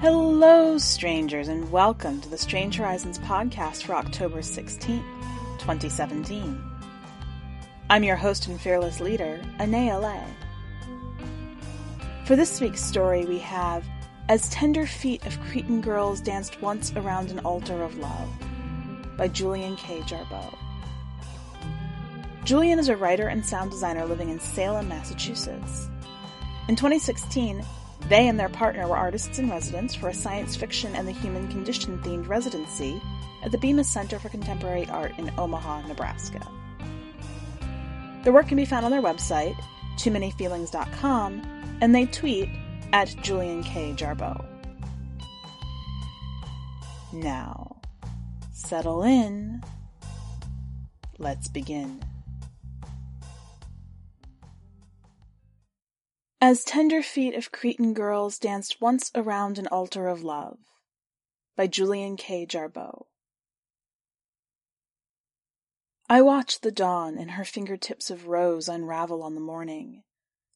Hello, strangers, and welcome to the Strange Horizons podcast for October 16th, 2017. I'm your host and fearless leader, Anaea Lay. For this week's story, we have As Tender Feet of Cretan Girls Danced Once Around an Altar of Love by Julian K. Jarboe. Julian is a writer and sound designer living in Salem, Massachusetts. In 2016, they and their partner were artists in residence for a science fiction and the human condition themed residency at the Bemis Center for Contemporary Art in Omaha, Nebraska. Their work can be found on their website, too many toomanyfeelings.com, and they tweet at Julian K. Jarboe. Now, settle in. Let's begin. As tender feet of Cretan girls danced once around an altar of love by Julian K. Jarboe. I watched the dawn in her fingertips of rose unravel on the morning,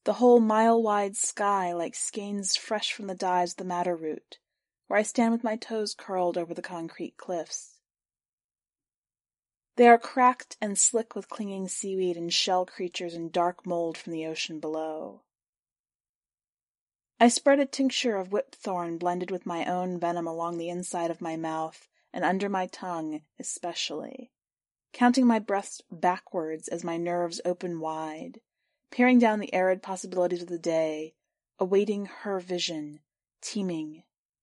the whole mile-wide sky like skeins fresh from the dyes of the madder root, where I stand with my toes curled over the concrete cliffs. They are cracked and slick with clinging seaweed and shell creatures and dark mold from the ocean below. I spread a tincture of whipthorn blended with my own venom along the inside of my mouth and under my tongue especially, counting my breaths backwards as my nerves open wide, peering down the arid possibilities of the day, awaiting her vision, teeming,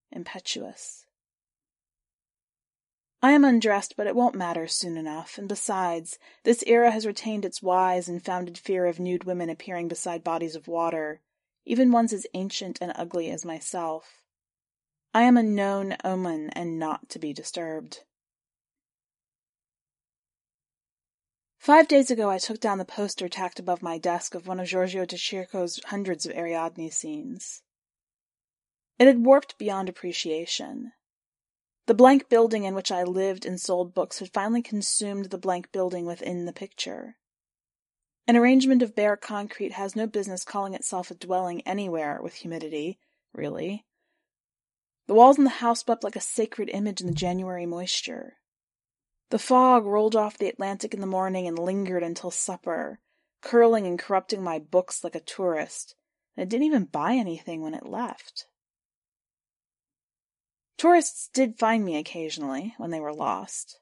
impetuous. I am undressed, but it won't matter soon enough, and besides, this era has retained its wise and founded fear of nude women appearing beside bodies of water, even ones as ancient and ugly as myself. I am a known omen and not to be disturbed. Five days ago I took down the poster tacked above my desk of one of Giorgio de Chirico's hundreds of Ariadne scenes. It had warped beyond appreciation. The blank building in which I lived and sold books had finally consumed the blank building within the picture. An arrangement of bare concrete has no business calling itself a dwelling anywhere with humidity, really. The walls in the house wept like a sacred image in the January moisture. The fog rolled off the Atlantic in the morning and lingered until supper, curling and corrupting my books like a tourist, and it didn't even buy anything when it left. Tourists did find me occasionally when they were lost.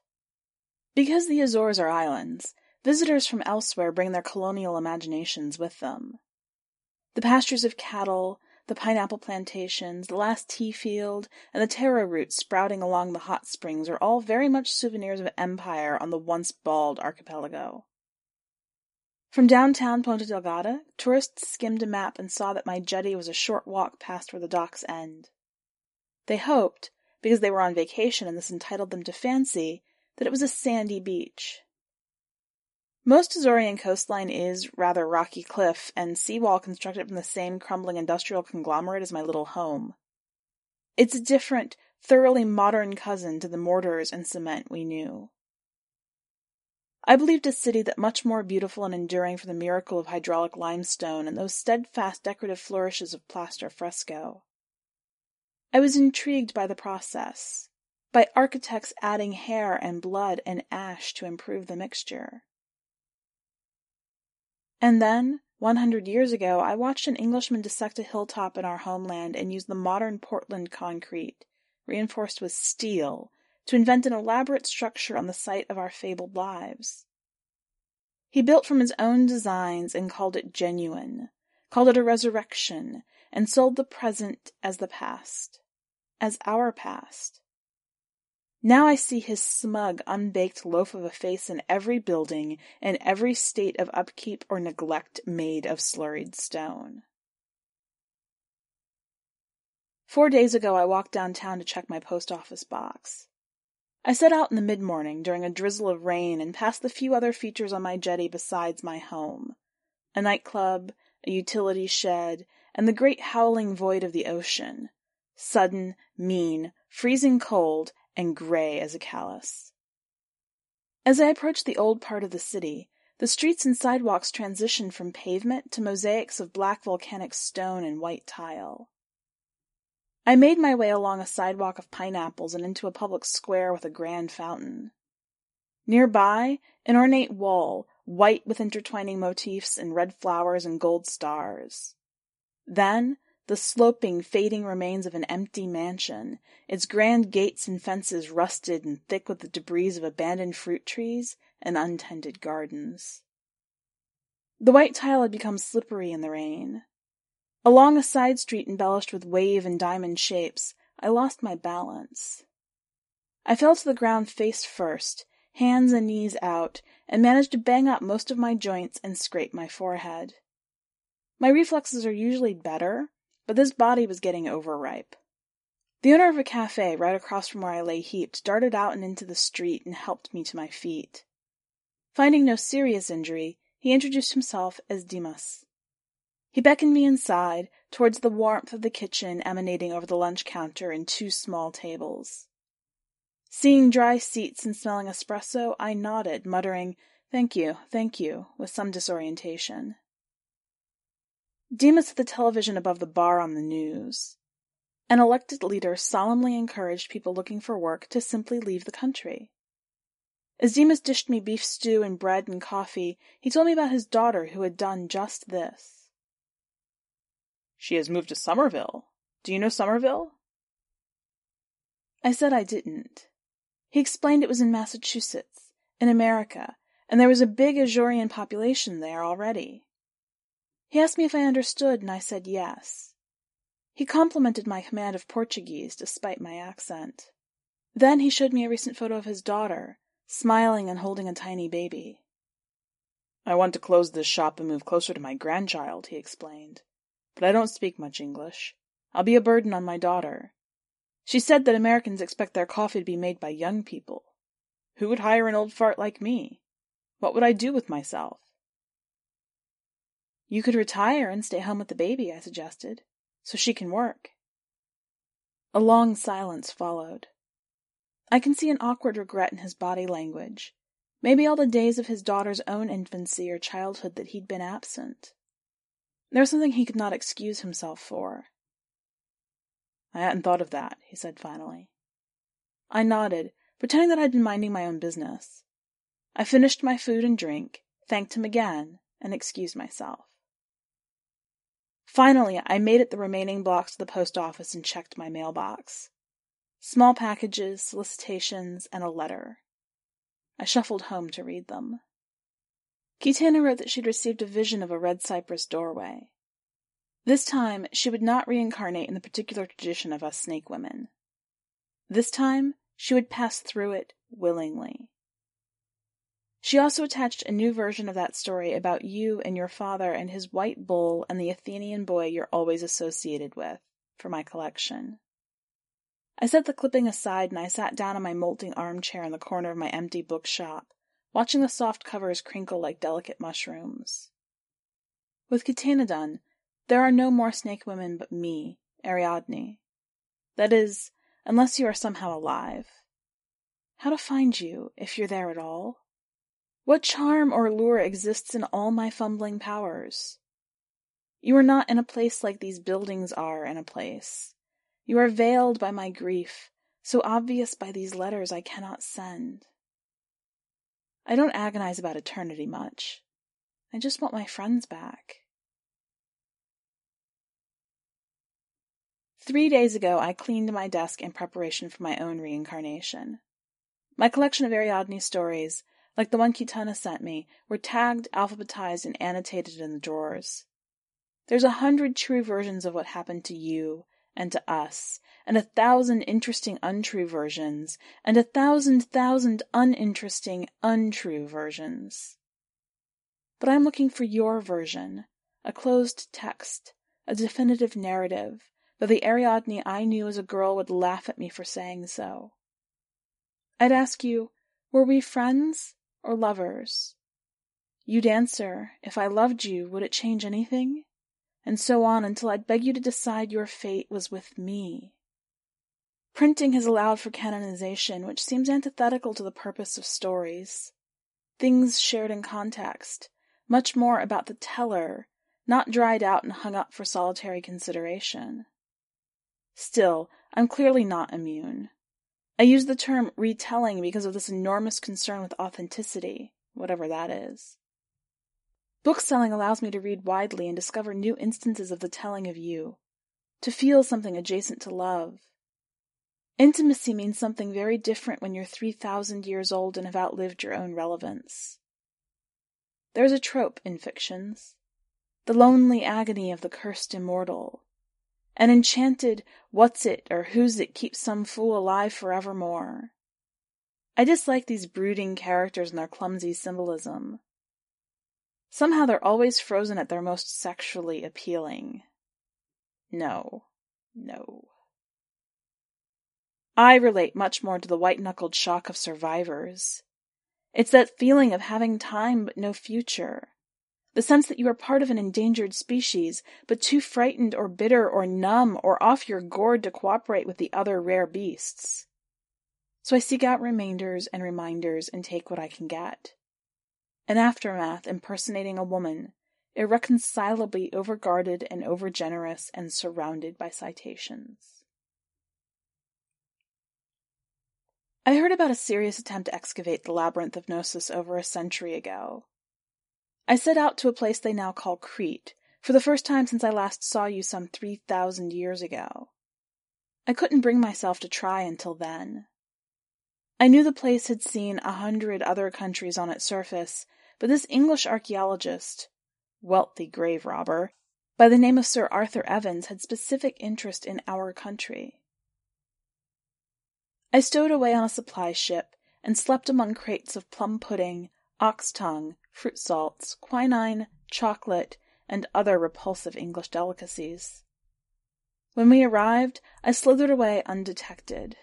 Because the Azores are islands, Visitors from elsewhere bring their colonial imaginations with them. The pastures of cattle, the pineapple plantations, the last tea field, and the taro roots sprouting along the hot springs are all very much souvenirs of empire on the once bald archipelago. From downtown Ponta Delgada, tourists skimmed a map and saw that my jetty was a short walk past where the docks end. They hoped, because they were on vacation and this entitled them to fancy, that it was a sandy beach. Most Azorean coastline is rather rocky cliff and seawall constructed from the same crumbling industrial conglomerate as my little home. It's a different, thoroughly modern cousin to the mortars and cement we knew. I believed a city that much more beautiful and enduring for the miracle of hydraulic limestone and those steadfast decorative flourishes of plaster fresco. I was intrigued by the process, by architects adding hair and blood and ash to improve the mixture. And then, one hundred years ago, I watched an Englishman dissect a hilltop in our homeland and use the modern Portland concrete, reinforced with steel, to invent an elaborate structure on the site of our fabled lives. He built from his own designs and called it genuine, called it a resurrection, and sold the present as the past, as our past. Now I see his smug, unbaked loaf of a face in every building, in every state of upkeep or neglect made of slurried stone. Four days ago I walked downtown to check my post office box. I set out in the mid-morning during a drizzle of rain and passed the few other features on my jetty besides my home. A nightclub, a utility shed, and the great howling void of the ocean. Sudden, mean, freezing cold, and gray as a callus. As I approached the old part of the city, the streets and sidewalks transitioned from pavement to mosaics of black volcanic stone and white tile. I made my way along a sidewalk of pineapples and into a public square with a grand fountain. Nearby, an ornate wall, white with intertwining motifs and red flowers and gold stars. Then, the sloping, fading remains of an empty mansion, its grand gates and fences rusted and thick with the debris of abandoned fruit trees and untended gardens. The white tile had become slippery in the rain. Along a side street embellished with wave and diamond shapes, I lost my balance. I fell to the ground face first, hands and knees out, and managed to bang up most of my joints and scrape my forehead. My reflexes are usually better, but this body was getting overripe. The owner of a cafe right across from where I lay heaped darted out and into the street and helped me to my feet. Finding no serious injury, he introduced himself as Dimas. He beckoned me inside, towards the warmth of the kitchen emanating over the lunch counter and two small tables. Seeing dry seats and smelling espresso, I nodded, muttering, Thank you, thank you, with some disorientation. Dimas at the television above the bar on the news. An elected leader solemnly encouraged people looking for work to simply leave the country. As Dimas dished me beef stew and bread and coffee, he told me about his daughter who had done just this. She has moved to Somerville. Do you know Somerville? I said I didn't. He explained it was in Massachusetts, in America, and there was a big Azorean population there already. He asked me if I understood, and I said yes. He complimented my command of Portuguese, despite my accent. Then he showed me a recent photo of his daughter, smiling and holding a tiny baby. I want to close this shop and move closer to my grandchild, he explained. But I don't speak much English. I'll be a burden on my daughter. She said that Americans expect their coffee to be made by young people. Who would hire an old fart like me? What would I do with myself? You could retire and stay home with the baby, I suggested, so she can work. A long silence followed. I can see an awkward regret in his body language. Maybe all the days of his daughter's own infancy or childhood that he'd been absent. There was something he could not excuse himself for. I hadn't thought of that, he said finally. I nodded, pretending that I'd been minding my own business. I finished my food and drink, thanked him again, and excused myself. Finally, I made it the remaining blocks to the post office and checked my mailbox. Small packages, solicitations, and a letter. I shuffled home to read them. Kitana wrote that she'd received a vision of a red cypress doorway. This time, she would not reincarnate in the particular tradition of us snake women. This time, she would pass through it willingly. She also attached a new version of that story about you and your father and his white bull and the Athenian boy you're always associated with for my collection. I set the clipping aside and I sat down in my molting armchair in the corner of my empty bookshop, watching the soft covers crinkle like delicate mushrooms. With Kitana done, there are no more snake women but me, Ariadne. That is, unless you are somehow alive. How to find you, if you're there at all? What charm or lure exists in all my fumbling powers? You are not in a place like these buildings are in a place. You are veiled by my grief, so obvious by these letters I cannot send. I don't agonize about eternity much. I just want my friends back. Three days ago, I cleaned my desk in preparation for my own reincarnation. My collection of Ariadne stories like the one Kitana sent me, were tagged, alphabetized, and annotated in the drawers. There's a hundred true versions of what happened to you and to us, and a thousand interesting untrue versions, and a thousand thousand uninteresting untrue versions. But I'm looking for your version, a closed text, a definitive narrative, though the Ariadne I knew as a girl would laugh at me for saying so. I'd ask you, were we friends? Or lovers? You'd answer, if I loved you, would it change anything? And so on until I'd beg you to decide your fate was with me. Printing has allowed for canonization, which seems antithetical to the purpose of stories. things shared in context, much more about the teller, not dried out and hung up for solitary consideration. Still, I'm clearly not immune. I use the term retelling because of this enormous concern with authenticity, whatever that is. Bookselling allows me to read widely and discover new instances of the telling of you, to feel something adjacent to love. Intimacy means something very different when you're 3,000 years old and have outlived your own relevance. There's a trope in fictions the lonely agony of the cursed immortal. An enchanted what's it or who's it keeps some fool alive forevermore. I dislike these brooding characters and their clumsy symbolism. Somehow they're always frozen at their most sexually appealing. No, no. I relate much more to the white knuckled shock of survivors. It's that feeling of having time but no future. The sense that you are part of an endangered species, but too frightened or bitter or numb or off your gourd to cooperate with the other rare beasts. So I seek out remainders and reminders and take what I can get. An aftermath impersonating a woman, irreconcilably overguarded and overgenerous and surrounded by citations. I heard about a serious attempt to excavate the labyrinth of Knossos over a century ago. I set out to a place they now call Crete, for the first time since I last saw you some three thousand years ago. I couldn't bring myself to try until then. I knew the place had seen a hundred other countries on its surface, but this English archaeologist, wealthy grave robber, by the name of Sir Arthur Evans, had specific interest in our country. I stowed away on a supply ship and slept among crates of plum pudding, ox tongue, fruit salts, quinine, chocolate, and other repulsive English delicacies. When we arrived, I slithered away undetected.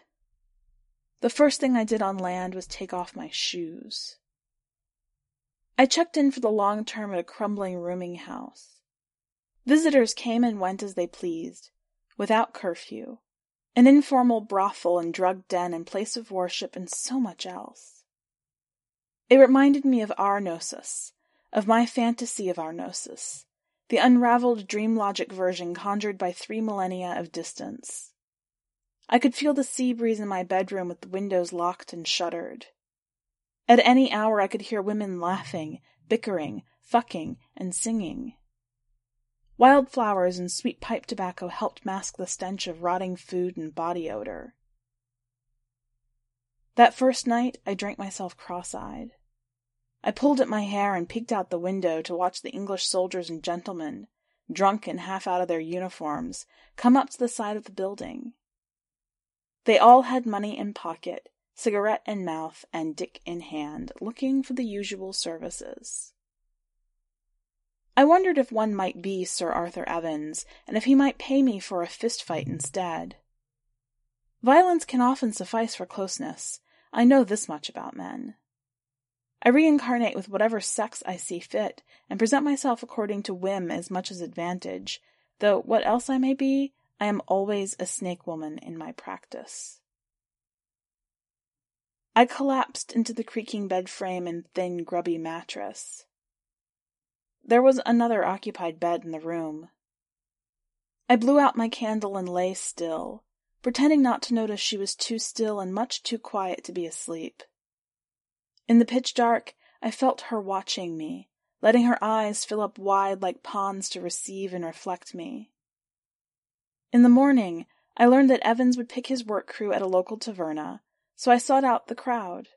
The first thing I did on land was take off my shoes. I checked in for the long term at a crumbling rooming house. Visitors came and went as they pleased, without curfew, an informal brothel and drug den and place of worship and so much else. It reminded me of our Knossos, of my fantasy of our Knossos, the unraveled dream logic version conjured by three millennia of distance. I could feel the sea breeze in my bedroom with the windows locked and shuttered. At any hour I could hear women laughing, bickering, fucking, and singing. Wildflowers and sweet pipe tobacco helped mask the stench of rotting food and body odor. That first night I drank myself cross-eyed. I pulled at my hair and peeked out the window to watch the English soldiers and gentlemen, drunk and half out of their uniforms, come up to the side of the building. They all had money in pocket, cigarette in mouth, and dick in hand, looking for the usual services. I wondered if one might be Sir Arthur Evans, and if he might pay me for a fist fight instead. Violence can often suffice for closeness. I know this much about men. I reincarnate with whatever sex I see fit, and present myself according to whim as much as advantage, though what else I may be, I am always a snake woman in my practice. I collapsed into the creaking bed frame and thin, grubby mattress. There was another occupied bed in the room. I blew out my candle and lay still, pretending not to notice she was too still and much too quiet to be asleep. In the pitch dark, I felt her watching me, letting her eyes fill up wide like ponds to receive and reflect me. In the morning, I learned that Evans would pick his work crew at a local taverna so I sought out the crowd.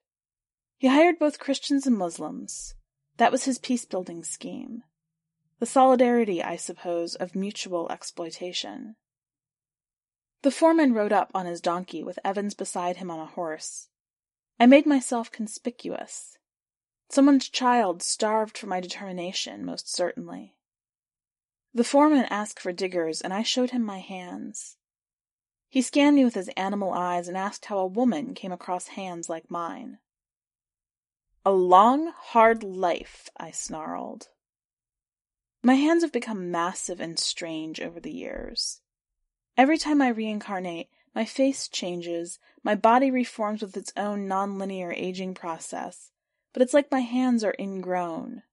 He hired both Christians and Muslims. That was his peace building scheme. The solidarity, I suppose, of mutual exploitation. The foreman rode up on his donkey with Evans beside him on a horse. I made myself conspicuous. Someone's child starved for my determination, most certainly. The foreman asked for diggers, and I showed him my hands. He scanned me with his animal eyes and asked how a woman came across hands like mine. A long, hard life, I snarled. My hands have become massive and strange over the years. Every time I reincarnate, my face changes, my body reforms with its own nonlinear aging process, but it's like my hands are ingrown.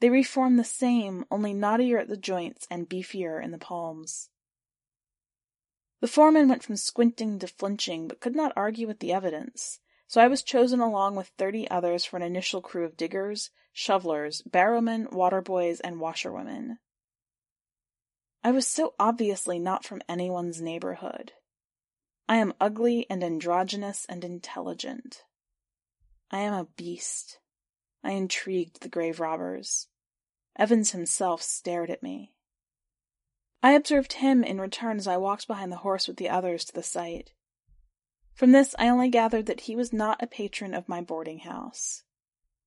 They reform the same, only knottier at the joints and beefier in the palms. The foreman went from squinting to flinching, but could not argue with the evidence, so I was chosen along with thirty others for an initial crew of diggers, shovelers, barrowmen, water boys, and washerwomen. I was so obviously not from anyone's neighborhood. I am ugly and androgynous and intelligent. I am a beast. I intrigued the grave robbers. Evans himself stared at me. I observed him in return as I walked behind the horse with the others to the site. From this I only gathered that he was not a patron of my boarding house.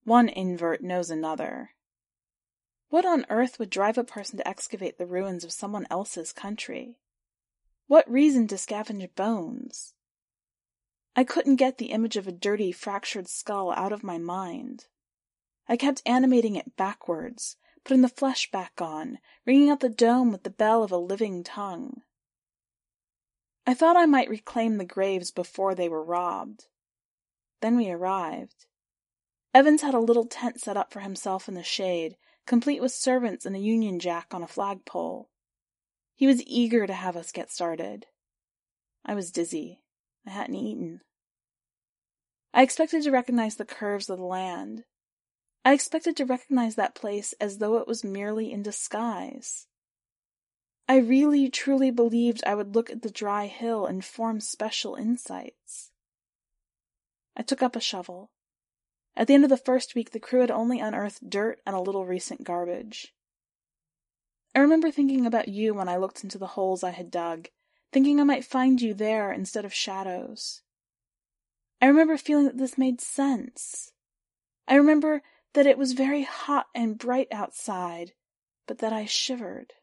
One invert knows another. What on earth would drive a person to excavate the ruins of someone else's country? What reason to scavenge bones? I couldn't get the image of a dirty, fractured skull out of my mind. I kept animating it backwards, putting the flesh back on, ringing out the dome with the bell of a living tongue. I thought I might reclaim the graves before they were robbed. Then we arrived. Evans had a little tent set up for himself in the shade, complete with servants and a union jack on a flagpole. He was eager to have us get started. I was dizzy. I hadn't eaten. I expected to recognize the curves of the land. I expected to recognize that place as though it was merely in disguise. I really truly believed I would look at the dry hill and form special insights. I took up a shovel. At the end of the first week, the crew had only unearthed dirt and a little recent garbage. I remember thinking about you when I looked into the holes I had dug, thinking I might find you there instead of shadows. I remember feeling that this made sense. I remember that it was very hot and bright outside, but that I shivered.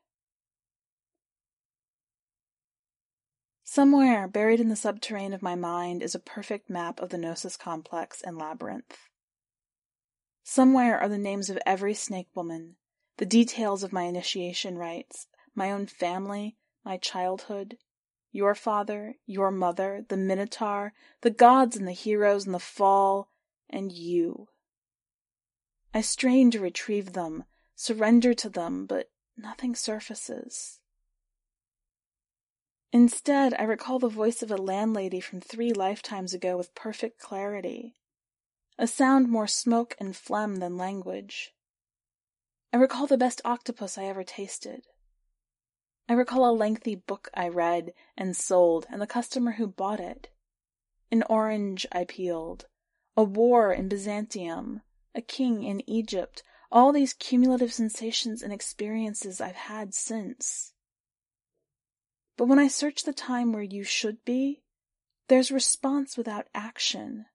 Somewhere buried in the subterrane of my mind is a perfect map of the Knossos complex and labyrinth. Somewhere are the names of every snake woman, the details of my initiation rites, my own family, my childhood, your father, your mother, the Minotaur, the gods and the heroes and the fall, and you. I strain to retrieve them, surrender to them, but nothing surfaces. Instead, I recall the voice of a landlady from three lifetimes ago with perfect clarity, a sound more smoke and phlegm than language. I recall the best octopus I ever tasted, I recall a lengthy book I read and sold and the customer who bought it. An orange I peeled, a war in Byzantium, a king in Egypt, all these cumulative sensations and experiences I've had since. But when I search the time where you should be, there's response without action,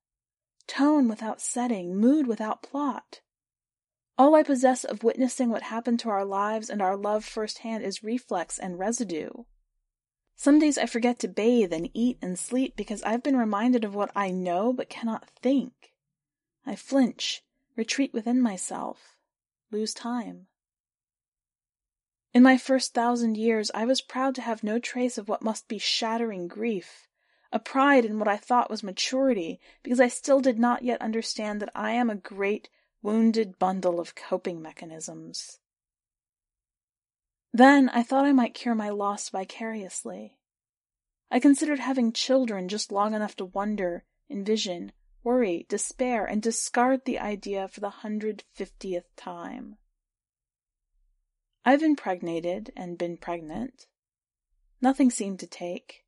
tone without setting, mood without plot. All I possess of witnessing what happened to our lives and our love firsthand is reflex and residue. Some days I forget to bathe and eat and sleep because I've been reminded of what I know but cannot think. I flinch, retreat within myself, lose time. In my first thousand years, I was proud to have no trace of what must be shattering grief, a pride in what I thought was maturity, because I still did not yet understand that I am a great, wounded bundle of coping mechanisms. Then I thought I might cure my loss vicariously. I considered having children just long enough to wonder, envision, worry, despair, and discard the idea for the hundred fiftieth time. I've impregnated and been pregnant. Nothing seemed to take.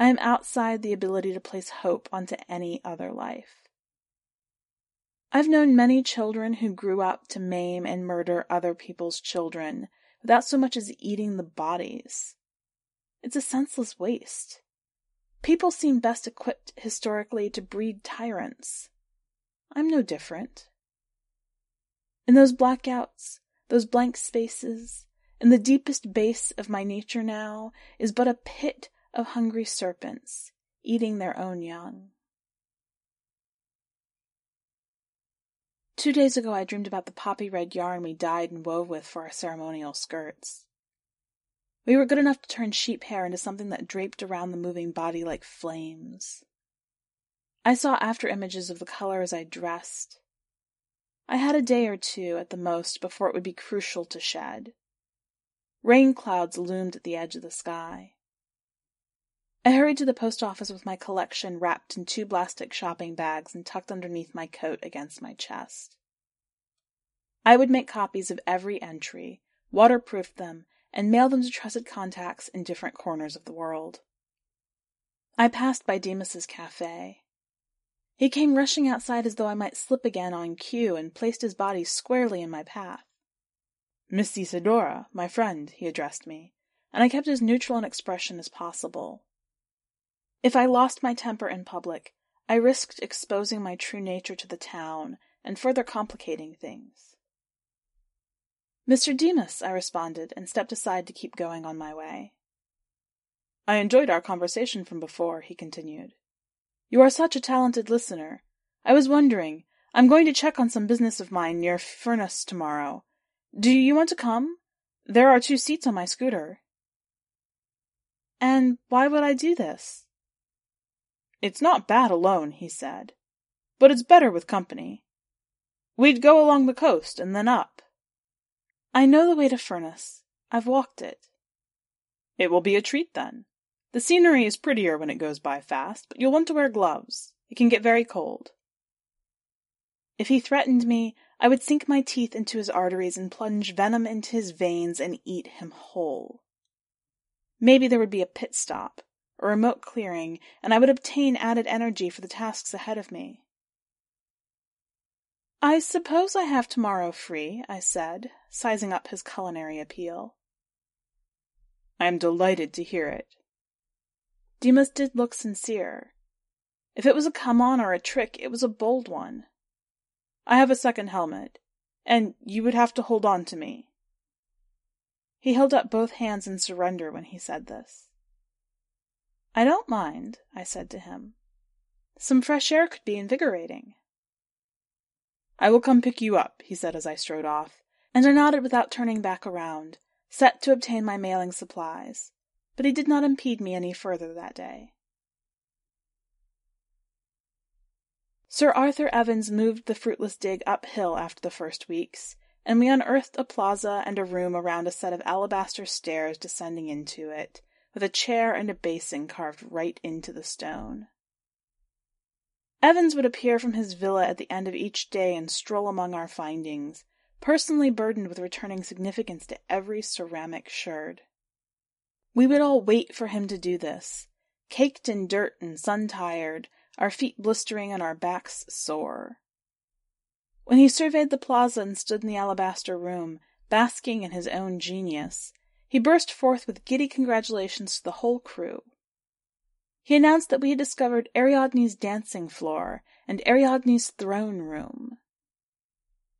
I am outside the ability to place hope onto any other life. I've known many children who grew up to maim and murder other people's children without so much as eating the bodies. It's a senseless waste. People seem best equipped historically to breed tyrants. I'm no different. In those blackouts, those blank spaces, in the deepest base of my nature now is but a pit of hungry serpents eating their own young. Two days ago I dreamed about the poppy red yarn we dyed and wove with for our ceremonial skirts. We were good enough to turn sheep hair into something that draped around the moving body like flames. I saw after images of the color as I dressed, I had a day or two at the most before it would be crucial to shed. Rain clouds loomed at the edge of the sky. I hurried to the post office with my collection wrapped in two plastic shopping bags and tucked underneath my coat against my chest. I would make copies of every entry, waterproof them, and mail them to trusted contacts in different corners of the world. I passed by Demas's cafe. He came rushing outside as though I might slip again on cue and placed his body squarely in my path. Miss Isidora, my friend, he addressed me, and I kept as neutral an expression as possible. If I lost my temper in public, I risked exposing my true nature to the town and further complicating things. Mr. Demas, I responded, and stepped aside to keep going on my way. I enjoyed our conversation from before, he continued. You are such a talented listener. I was wondering, I'm going to check on some business of mine near Furnas tomorrow. Do you want to come? There are two seats on my scooter. And why would I do this? It's not bad alone, he said, but it's better with company. We'd go along the coast and then up. I know the way to Furnas. I've walked it. It will be a treat then. The scenery is prettier when it goes by fast, but you'll want to wear gloves. It can get very cold. If he threatened me, I would sink my teeth into his arteries and plunge venom into his veins and eat him whole. Maybe there would be a pit stop, a remote clearing, and I would obtain added energy for the tasks ahead of me. I suppose I have tomorrow free, I said, sizing up his culinary appeal. I am delighted to hear it. Demas did look sincere. If it was a come on or a trick, it was a bold one. I have a second helmet, and you would have to hold on to me. He held up both hands in surrender when he said this. I don't mind, I said to him. Some fresh air could be invigorating. I will come pick you up, he said as I strode off, and I nodded without turning back around, set to obtain my mailing supplies, but he did not impede me any further that day. Sir Arthur Evans moved the fruitless dig uphill after the first weeks, and we unearthed a plaza and a room around a set of alabaster stairs descending into it, with a chair and a basin carved right into the stone. Evans would appear from his villa at the end of each day and stroll among our findings, personally burdened with returning significance to every ceramic sherd. We would all wait for him to do this, caked in dirt and sun-tired, our feet blistering and our backs sore. When he surveyed the plaza and stood in the alabaster room, basking in his own genius, he burst forth with giddy congratulations to the whole crew. He announced that we had discovered Ariadne's dancing floor and Ariadne's throne room.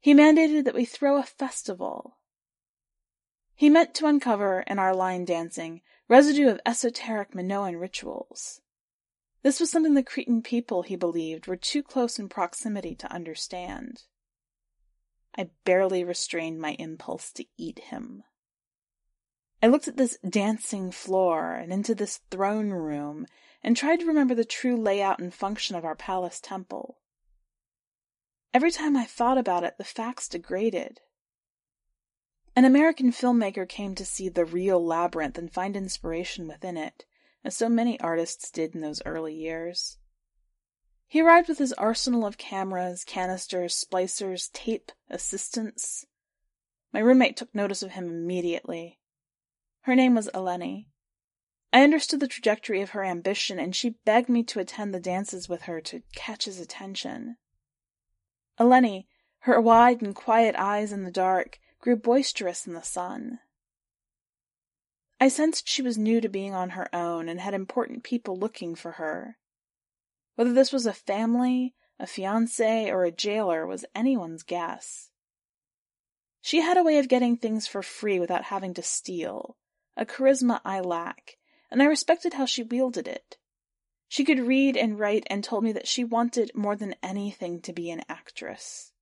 He mandated that we throw a festival. He meant to uncover, in our line dancing, residue of esoteric Minoan rituals. This was something the Cretan people, he believed, were too close in proximity to understand. I barely restrained my impulse to eat him. I looked at this dancing floor and into this throne room and tried to remember the true layout and function of our palace temple. Every time I thought about it, the facts degraded. An American filmmaker came to see the real labyrinth and find inspiration within it, as so many artists did in those early years. He arrived with his arsenal of cameras, canisters, splicers, tape, assistants. My roommate took notice of him immediately. Her name was Eleni. I understood the trajectory of her ambition, and she begged me to attend the dances with her to catch his attention. Eleni, her wide and quiet eyes in the dark, grew boisterous in the sun. I sensed she was new to being on her own and had important people looking for her. Whether this was a family, a fiance, or a jailer was anyone's guess. She had a way of getting things for free without having to steal, a charisma I lack, and I respected how she wielded it. She could read and write and told me that she wanted more than anything to be an actress.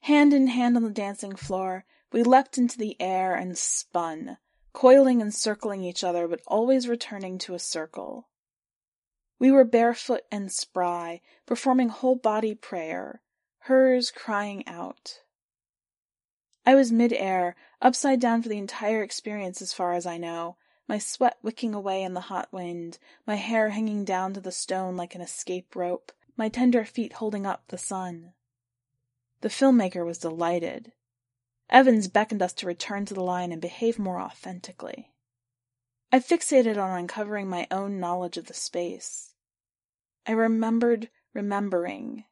Hand in hand on the dancing floor, we leapt into the air and spun, coiling and circling each other, but always returning to a circle. We were barefoot and spry, performing whole body prayer, hers crying out. I was mid-air, upside down for the entire experience as far as I know, my sweat wicking away in the hot wind, my hair hanging down to the stone like an escape rope, my tender feet holding up the sun. The filmmaker was delighted. Evans beckoned us to return to the line and behave more authentically. I fixated on uncovering my own knowledge of the space. I remembered remembering.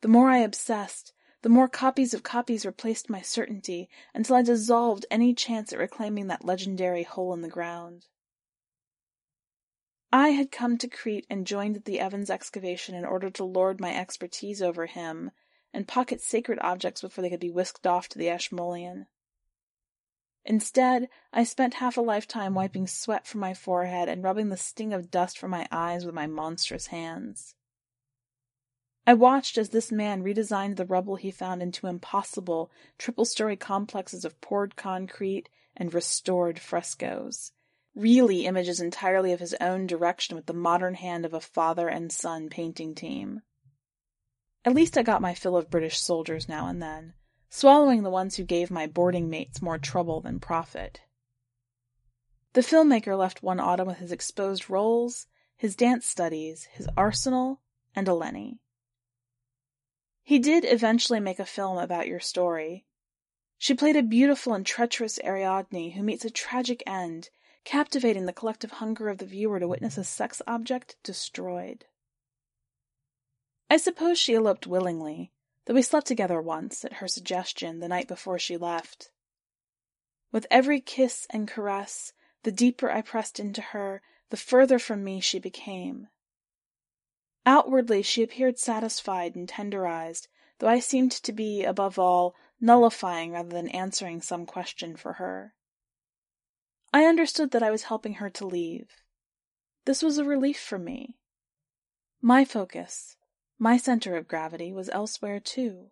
The more I obsessed, the more copies of copies replaced my certainty until I dissolved any chance at reclaiming that legendary hole in the ground. I had come to Crete and joined the Evans excavation in order to lord my expertise over him and pocket sacred objects before they could be whisked off to the Ashmolean. Instead, I spent half a lifetime wiping sweat from my forehead and rubbing the sting of dust from my eyes with my monstrous hands. I watched as this man redesigned the rubble he found into impossible triple story complexes of poured concrete and restored frescoes. Really images entirely of his own direction with the modern hand of a father and son painting team. At least I got my fill of British soldiers now and then, swallowing the ones who gave my boarding mates more trouble than profit. The filmmaker left one autumn with his exposed rolls, his dance studies, his arsenal, and Eleni. He did eventually make a film about your story. She played a beautiful and treacherous Ariadne who meets a tragic end, captivating the collective hunger of the viewer to witness a sex object destroyed. I suppose she eloped willingly, though we slept together once, at her suggestion, the night before she left. With every kiss and caress, the deeper I pressed into her, the further from me she became. Outwardly she appeared satisfied and tenderized, though I seemed to be, above all, nullifying rather than answering some question for her. I understood that I was helping her to leave. This was a relief for me. My focus, my center of gravity, was elsewhere too.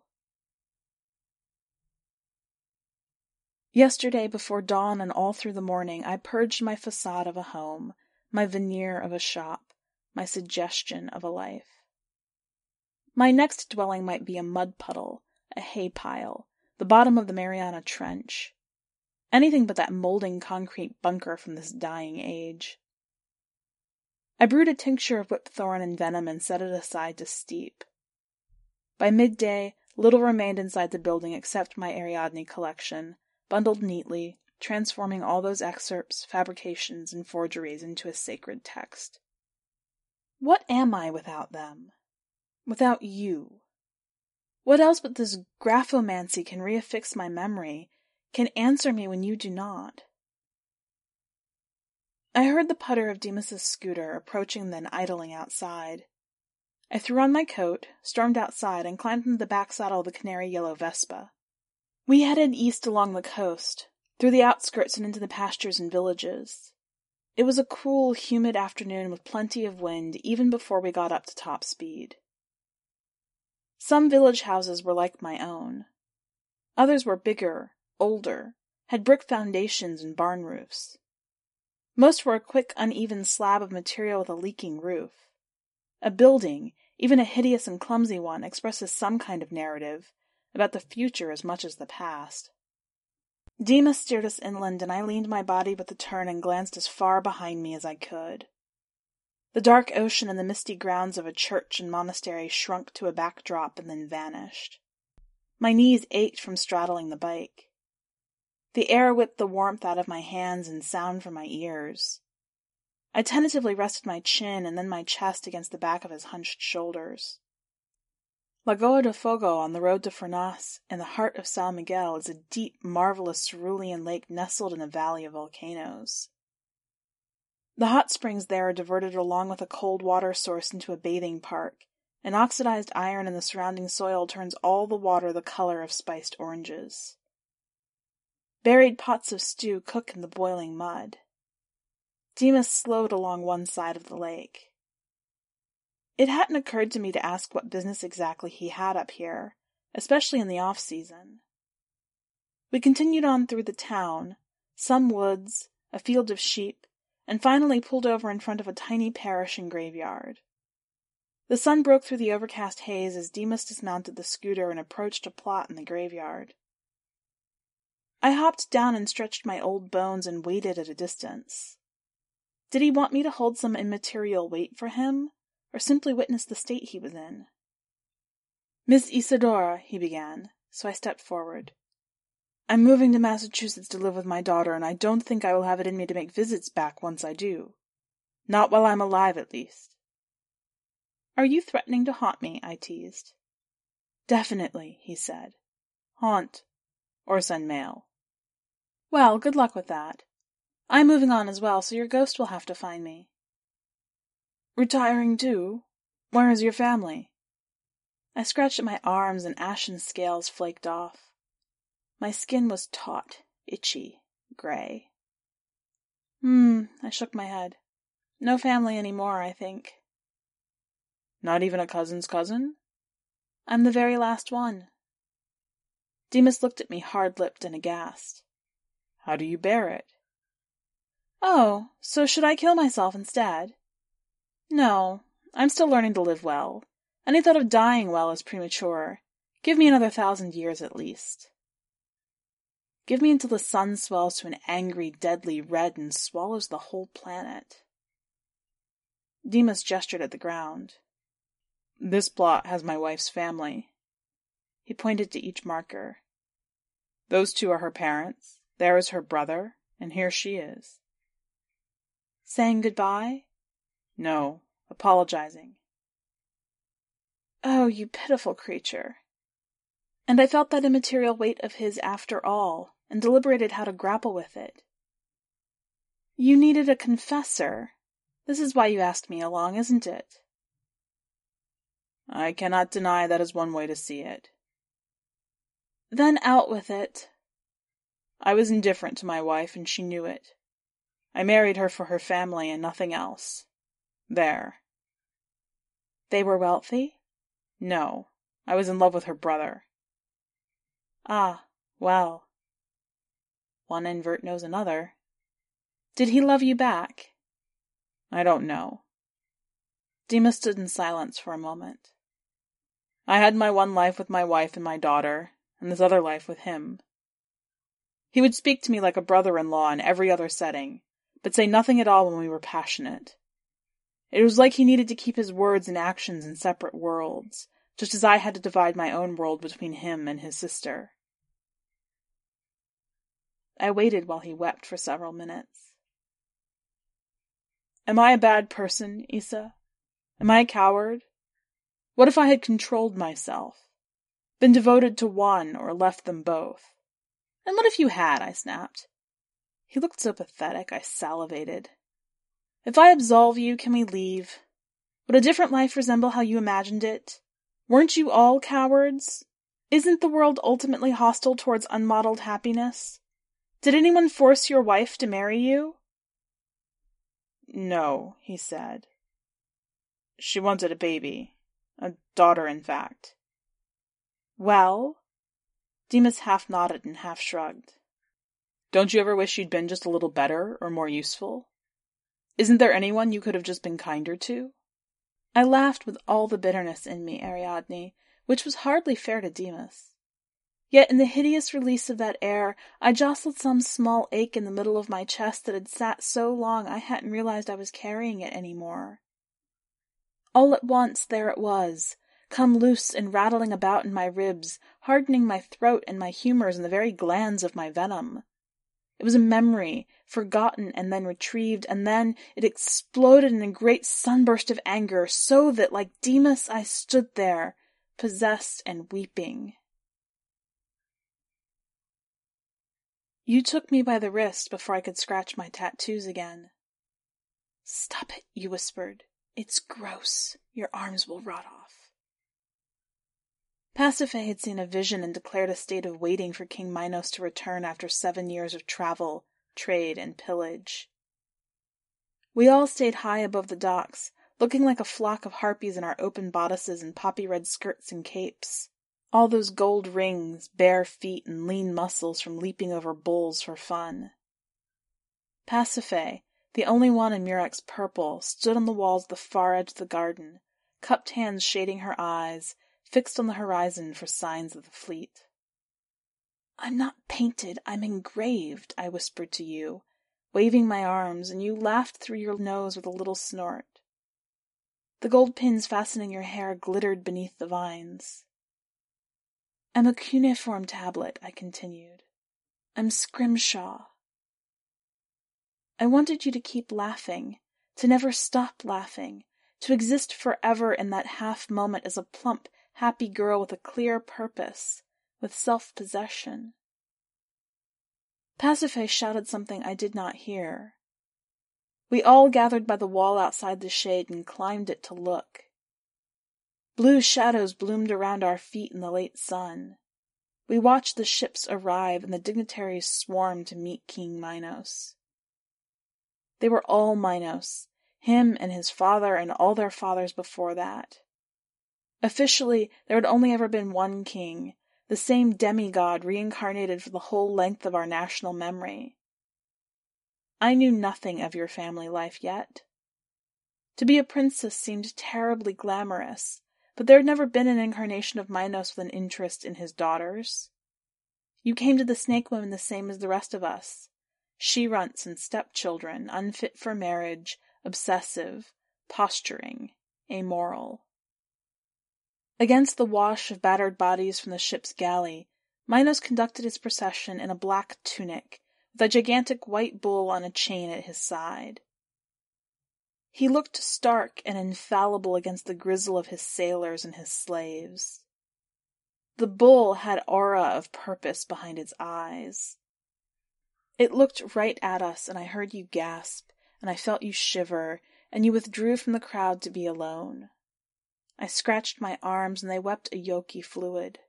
Yesterday, before dawn and all through the morning, I purged my facade of a home, my veneer of a shop my suggestion of a life. My next dwelling might be a mud puddle, a hay pile, the bottom of the Mariana Trench. Anything but that molding concrete bunker from this dying age. I brewed a tincture of whipthorn and venom and set it aside to steep. By midday, little remained inside the building except my Ariadne collection, bundled neatly, transforming all those excerpts, fabrications, and forgeries into a sacred text. What am I without them? Without you? What else but this graphomancy can reaffix my memory, can answer me when you do not? I heard the putter of Demas's scooter approaching then idling outside. I threw on my coat, stormed outside, and climbed into the back saddle of the canary yellow Vespa. We headed east along the coast, through the outskirts and into the pastures and villages. It was a cool, humid afternoon with plenty of wind even before we got up to top speed. Some village houses were like my own. Others were bigger, older, had brick foundations and barn roofs. Most were a quick, uneven slab of material with a leaking roof. A building, even a hideous and clumsy one, expresses some kind of narrative, about the future as much as the past. Demas steered us inland, and I leaned my body with the turn and glanced as far behind me as I could. The dark ocean and the misty grounds of a church and monastery shrunk to a backdrop and then vanished. My knees ached from straddling the bike. The air whipped the warmth out of my hands and sound from my ears. I tentatively rested my chin and then my chest against the back of his hunched shoulders. Lagoa de Fogo on the road to Furnas, in the heart of San Miguel, is a deep, marvelous cerulean lake nestled in a valley of volcanoes. The hot springs there are diverted along with a cold water source into a bathing park, and oxidized iron in the surrounding soil turns all the water the color of spiced oranges. Buried pots of stew cook in the boiling mud. Demas slowed along one side of the lake. It hadn't occurred to me to ask what business exactly he had up here, especially in the off season. We continued on through the town, some woods, a field of sheep, and finally pulled over in front of a tiny parish and graveyard. The sun broke through the overcast haze as Demas dismounted the scooter and approached a plot in the graveyard. I hopped down and stretched my old bones and waited at a distance. Did he want me to hold some immaterial weight for him, or simply witness the state he was in? Miss Isadora, he began, so I stepped forward. I'm moving to Massachusetts to live with my daughter, and I don't think I will have it in me to make visits back once I do. Not while I'm alive, at least. Are you threatening to haunt me? I teased. Definitely, he said. Haunt. Or send mail. Well, good luck with that. I'm moving on as well, so your ghost will have to find me. Retiring too? Where is your family? I scratched at my arms and ashen scales flaked off. My skin was taut, itchy, gray. Hmm, I shook my head. No family any more, I think. Not even a cousin's cousin? I'm the very last one. Demas looked at me hard-lipped and aghast. How do you bear it? Oh, so should I kill myself instead? No, I'm still learning to live well. Any thought of dying well is premature. Give me another thousand years at least. Give me until the sun swells to an angry, deadly red and swallows the whole planet. Demas gestured at the ground. This plot has my wife's family. He pointed to each marker. Those two are her parents, there is her brother, and here she is. Saying goodbye? No, apologizing. Oh, you pitiful creature. And I felt that immaterial weight of his after all, and deliberated how to grapple with it. You needed a confessor. This is why you asked me along, isn't it? I cannot deny that is one way to see it. Then out with it. I was indifferent to my wife, and she knew it. I married her for her family and nothing else. There. They were wealthy? No. I was in love with her brother. Ah, well. One invert knows another. Did he love you back? I don't know. Demas stood in silence for a moment. I had my one life with my wife and my daughter, and this other life with him. He would speak to me like a brother-in-law in every other setting, but say nothing at all when we were passionate. It was like he needed to keep his words and actions in separate worlds, just as I had to divide my own world between him and his sister. I waited while he wept for several minutes. Am I a bad person, Isa? Am I a coward? What if I had controlled myself? Been devoted to one or left them both? And what if you had? I snapped. He looked so pathetic, I salivated. If I absolve you, can we leave? Would a different life resemble how you imagined it? Weren't you all cowards? Isn't the world ultimately hostile towards unmodeled happiness? Did anyone force your wife to marry you? No, he said. She wanted a baby. A daughter, in fact. Well? Demas half nodded and half shrugged. Don't you ever wish you'd been just a little better or more useful? Isn't there anyone you could have just been kinder to? I laughed with all the bitterness in me, Ariadne, which was hardly fair to Demas. Yet in the hideous release of that air, I jostled some small ache in the middle of my chest that had sat so long I hadn't realized I was carrying it any more. All at once there it was, come loose and rattling about in my ribs, hardening my throat and my humors and the very glands of my venom. It was a memory, forgotten and then retrieved, and then it exploded in a great sunburst of anger, so that, like Demas, I stood there, possessed and weeping. You took me by the wrist before I could scratch my tattoos again. Stop it, you whispered. It's gross. Your arms will rot off. Pasiphae had seen a vision and declared a state of waiting for King Minos to return after seven years of travel, trade, and pillage. We all stayed high above the docks, looking like a flock of harpies in our open bodices and poppy red skirts and capes. All those gold rings, bare feet, and lean muscles from leaping over bulls for fun. Pasiphae, the only one in Murex purple, stood on the walls at the far edge of the garden, cupped hands shading her eyes, fixed on the horizon for signs of the fleet. I'm not painted, I'm engraved, I whispered to you, waving my arms, and you laughed through your nose with a little snort. The gold pins fastening your hair glittered beneath the vines. I'm a cuneiform tablet, I continued. I'm Scrimshaw. I wanted you to keep laughing, to never stop laughing, to exist forever in that half moment as a plump, happy girl with a clear purpose, with self-possession. Pasiphae shouted something I did not hear. We all gathered by the wall outside the shade and climbed it to look. Blue shadows bloomed around our feet in the late sun. We watched the ships arrive and the dignitaries swarm to meet King Minos. They were all Minos, him and his father and all their fathers before that. Officially, there had only ever been one king, the same demigod reincarnated for the whole length of our national memory. I knew nothing of your family life yet. To be a princess seemed terribly glamorous, but there had never been an incarnation of Minos with an interest in his daughters. You came to the snake woman the same as the rest of us. She-runts and stepchildren, unfit for marriage, obsessive, posturing, amoral. Against the wash of battered bodies from the ship's galley, Minos conducted his procession in a black tunic, with a gigantic white bull on a chain at his side. He looked stark and infallible against the grizzle of his sailors and his slaves. The bull had aura of purpose behind its eyes. It looked right at us, and I heard you gasp, and I felt you shiver, and you withdrew from the crowd to be alone. I scratched my arms and they wept a yolky fluid.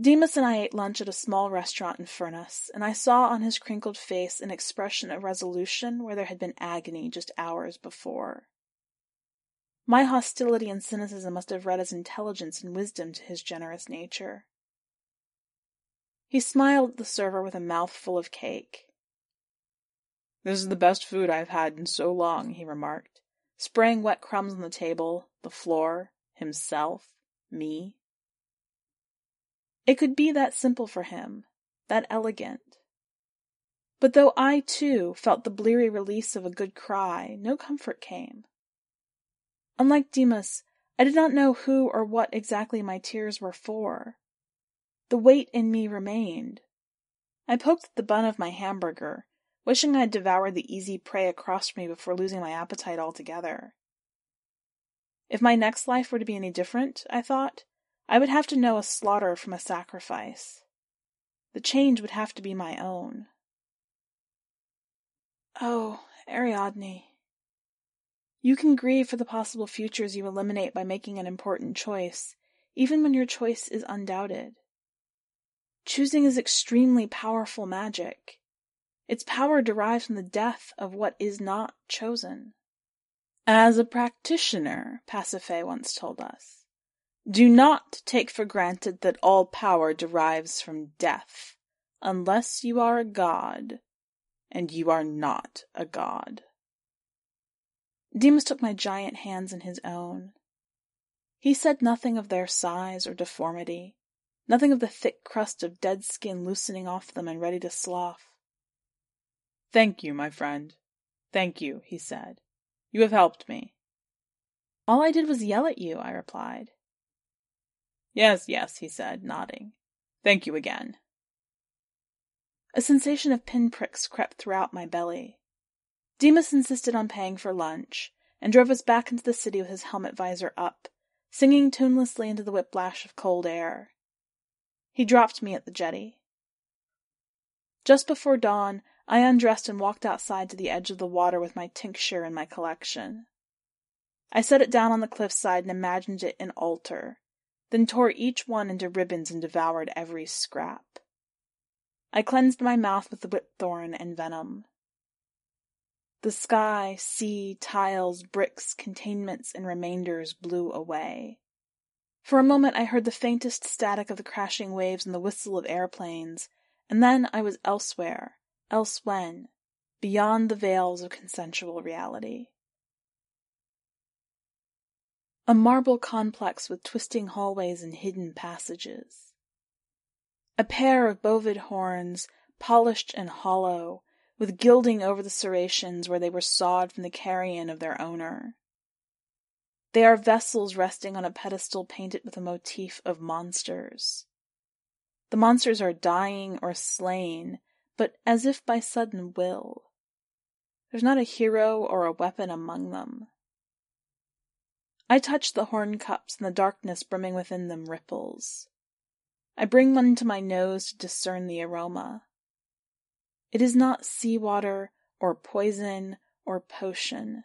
Demas and I ate lunch at a small restaurant in Furnas, and I saw on his crinkled face an expression of resolution where there had been agony just hours before. My hostility and cynicism must have read as intelligence and wisdom to his generous nature. He smiled at the server with a mouthful of cake. This is the best food I've had in so long, he remarked spraying wet crumbs on the table, the floor, himself, me. It could be that simple for him, that elegant. But though I, too, felt the bleary release of a good cry, no comfort came. Unlike Demas, I did not know who or what exactly my tears were for. The weight in me remained. I poked at the bun of my hamburger, wishing I had devoured the easy prey across from me before losing my appetite altogether. If my next life were to be any different, I thought, I would have to know a slaughter from a sacrifice. The change would have to be my own. Oh, Ariadne. You can grieve for the possible futures you eliminate by making an important choice, even when your choice is undoubted. Choosing is extremely powerful magic. Its power derives from the death of what is not chosen. As a practitioner, Pasiphae once told us, do not take for granted that all power derives from death, unless you are a god, and you are not a god. Demas took my giant hands in his own. He said nothing of their size or deformity, nothing of the thick crust of dead skin loosening off them and ready to slough. Thank you, my friend. Thank you, he said. You have helped me. All I did was yell at you, I replied. Yes, yes, he said, nodding. Thank you again. A sensation of pinpricks crept throughout my belly. Demas insisted on paying for lunch, and drove us back into the city with his helmet visor up, singing tunelessly into the whiplash of cold air. He dropped me at the jetty. Just before dawn, I undressed and walked outside to the edge of the water with my tincture in my collection. I set it down on the cliffside and imagined it an altar, then tore each one into ribbons and devoured every scrap. I cleansed my mouth with the whipthorn and venom. The sky, sea, tiles, bricks, containments, and remainders blew away. For a moment I heard the faintest static of the crashing waves and the whistle of airplanes, and then I was elsewhere, else when, beyond the veils of consensual reality. A marble complex with twisting hallways and hidden passages. A pair of bovid horns, polished and hollow, with gilding over the serrations where they were sawed from the carrion of their owner. They are vessels resting on a pedestal painted with a motif of monsters. The monsters are dying or slain, but as if by sudden will. There's not a hero or a weapon among them. I touch the horn cups and the darkness brimming within them ripples. I bring one to my nose to discern the aroma. It is not seawater or poison or potion.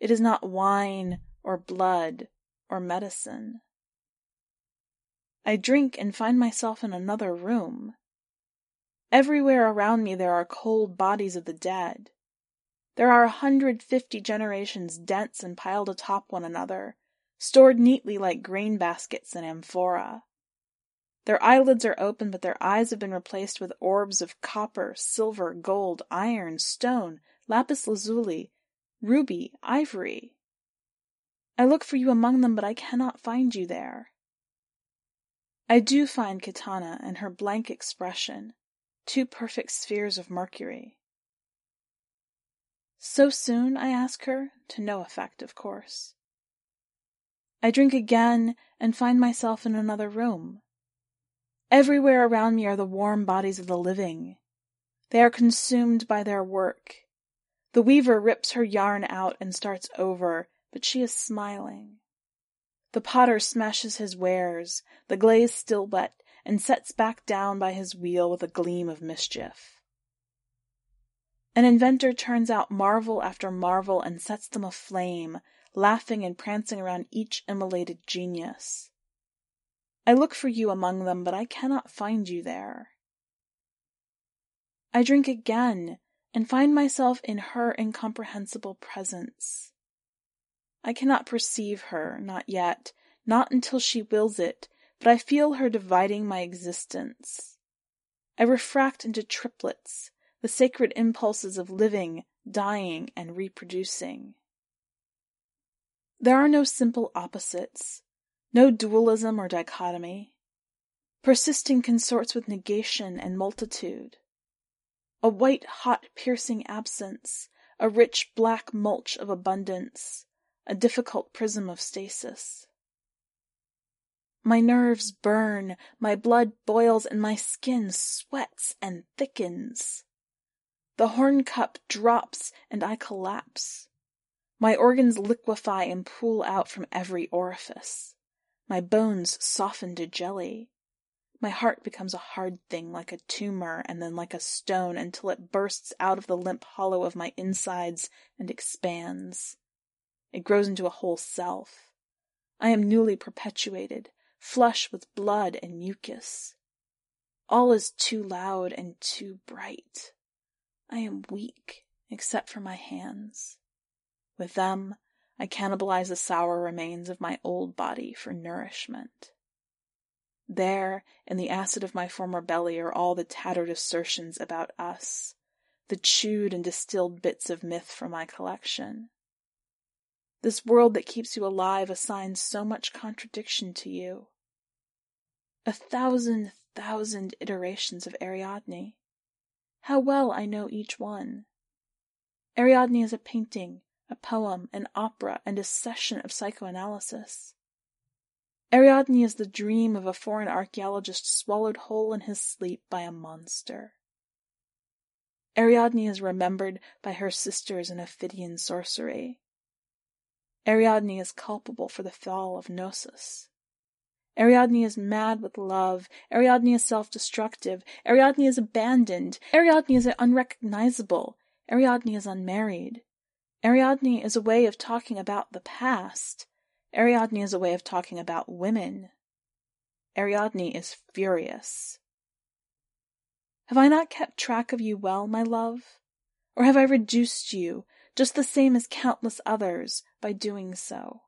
It is not wine or blood or medicine. I drink and find myself in another room. Everywhere around me there are cold bodies of the dead. There are a hundred fifty generations dense and piled atop one another, stored neatly like grain baskets in amphora. Their eyelids are open, but their eyes have been replaced with orbs of copper, silver, gold, iron, stone, lapis lazuli, ruby, ivory. I look for you among them, but I cannot find you there. I do find Kitana and her blank expression, two perfect spheres of mercury. So soon, I ask her, to no effect, of course. I drink again and find myself in another room. Everywhere around me are the warm bodies of the living. They are consumed by their work. The weaver rips her yarn out and starts over, but she is smiling. The potter smashes his wares, the glaze still wet, and sets back down by his wheel with a gleam of mischief. An inventor turns out marvel after marvel and sets them aflame, laughing and prancing around each immolated genius. I look for you among them, but I cannot find you there. I drink again and find myself in her incomprehensible presence. I cannot perceive her, not yet, not until she wills it, but I feel her dividing my existence. I refract into triplets, the sacred impulses of living, dying, and reproducing. There are no simple opposites, no dualism or dichotomy. Persisting consorts with negation and multitude. A white hot piercing absence, a rich black mulch of abundance, a difficult prism of stasis. My nerves burn, my blood boils, and my skin sweats and thickens. The horn cup drops, and I collapse. My organs liquefy and pool out from every orifice. My bones soften to jelly. My heart becomes a hard thing like a tumor and then like a stone until it bursts out of the limp hollow of my insides and expands. It grows into a whole self. I am newly perpetuated, flush with blood and mucus. All is too loud and too bright. I am weak, except for my hands. With them, I cannibalize the sour remains of my old body for nourishment. There, in the acid of my former belly, are all the tattered assertions about us, the chewed and distilled bits of myth from my collection. This world that keeps you alive assigns so much contradiction to you. A thousand thousand iterations of Ariadne. How well I know each one. Ariadne is a painting, a poem, an opera, and a session of psychoanalysis. Ariadne is the dream of a foreign archaeologist swallowed whole in his sleep by a monster. Ariadne is remembered by her sisters in Ophidian sorcery. Ariadne is culpable for the fall of Knossos. Ariadne is mad with love. Ariadne is self-destructive. Ariadne is abandoned. Ariadne is unrecognizable. Ariadne is unmarried. Ariadne is a way of talking about the past. Ariadne is a way of talking about women. Ariadne is furious. Have I not kept track of you well, my love? Or have I reduced you, just the same as countless others, by doing so?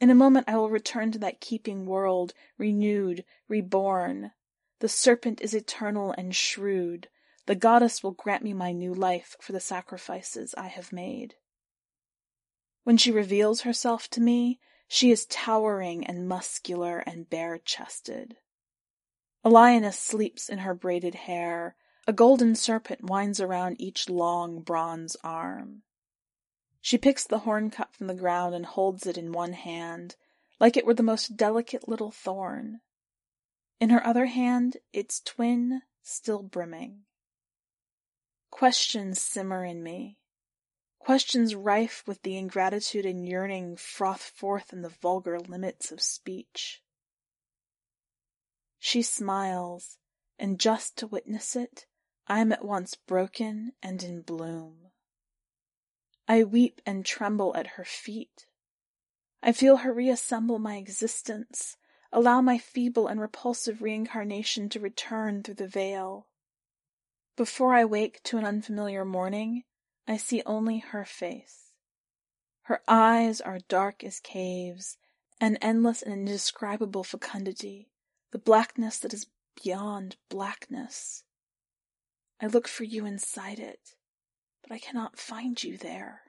In a moment I will return to that keeping world, renewed, reborn. The serpent is eternal and shrewd. The goddess will grant me my new life for the sacrifices I have made. When she reveals herself to me, she is towering and muscular and bare chested. A lioness sleeps in her braided hair, a golden serpent winds around each long bronze arm. She picks the horn cup from the ground and holds it in one hand, like it were the most delicate little thorn. In her other hand, its twin still brimming. Questions simmer in me. Questions rife with the ingratitude and yearning froth forth in the vulgar limits of speech. She smiles, and just to witness it, I am at once broken and in bloom. I weep and tremble at her feet. I feel her reassemble my existence, allow my feeble and repulsive reincarnation to return through the veil. Before I wake to an unfamiliar morning, I see only her face. Her eyes are dark as caves, an endless and indescribable fecundity, the blackness that is beyond blackness. I look for you inside it, but I cannot find you there.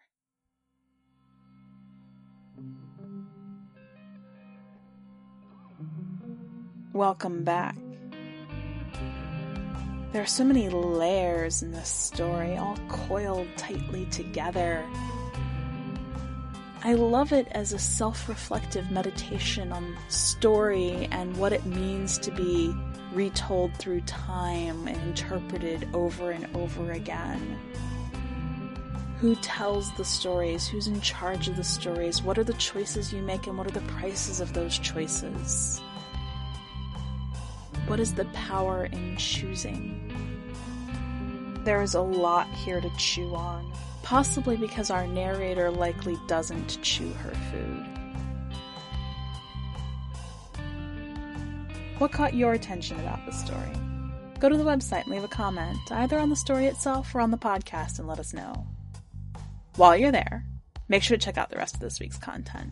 Welcome back. There are so many layers in this story, all coiled tightly together. I love it as a self reflective meditation on story and what it means to be retold through time and interpreted over and over again. Who tells the stories? Who's in charge of the stories? What are the choices you make and what are the prices of those choices? What is the power in choosing? There is a lot here to chew on, possibly because our narrator likely doesn't chew her food. What caught your attention about the story? Go to the website and leave a comment, either on the story itself or on the podcast, and let us know. While you're there, make sure to check out the rest of this week's content.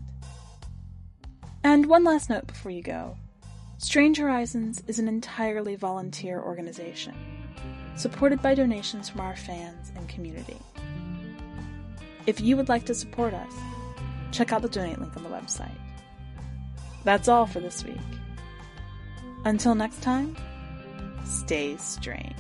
And one last note before you go Strange Horizons is an entirely volunteer organization, supported by donations from our fans and community. If you would like to support us, check out the donate link on the website. That's all for this week. Until next time, stay strange.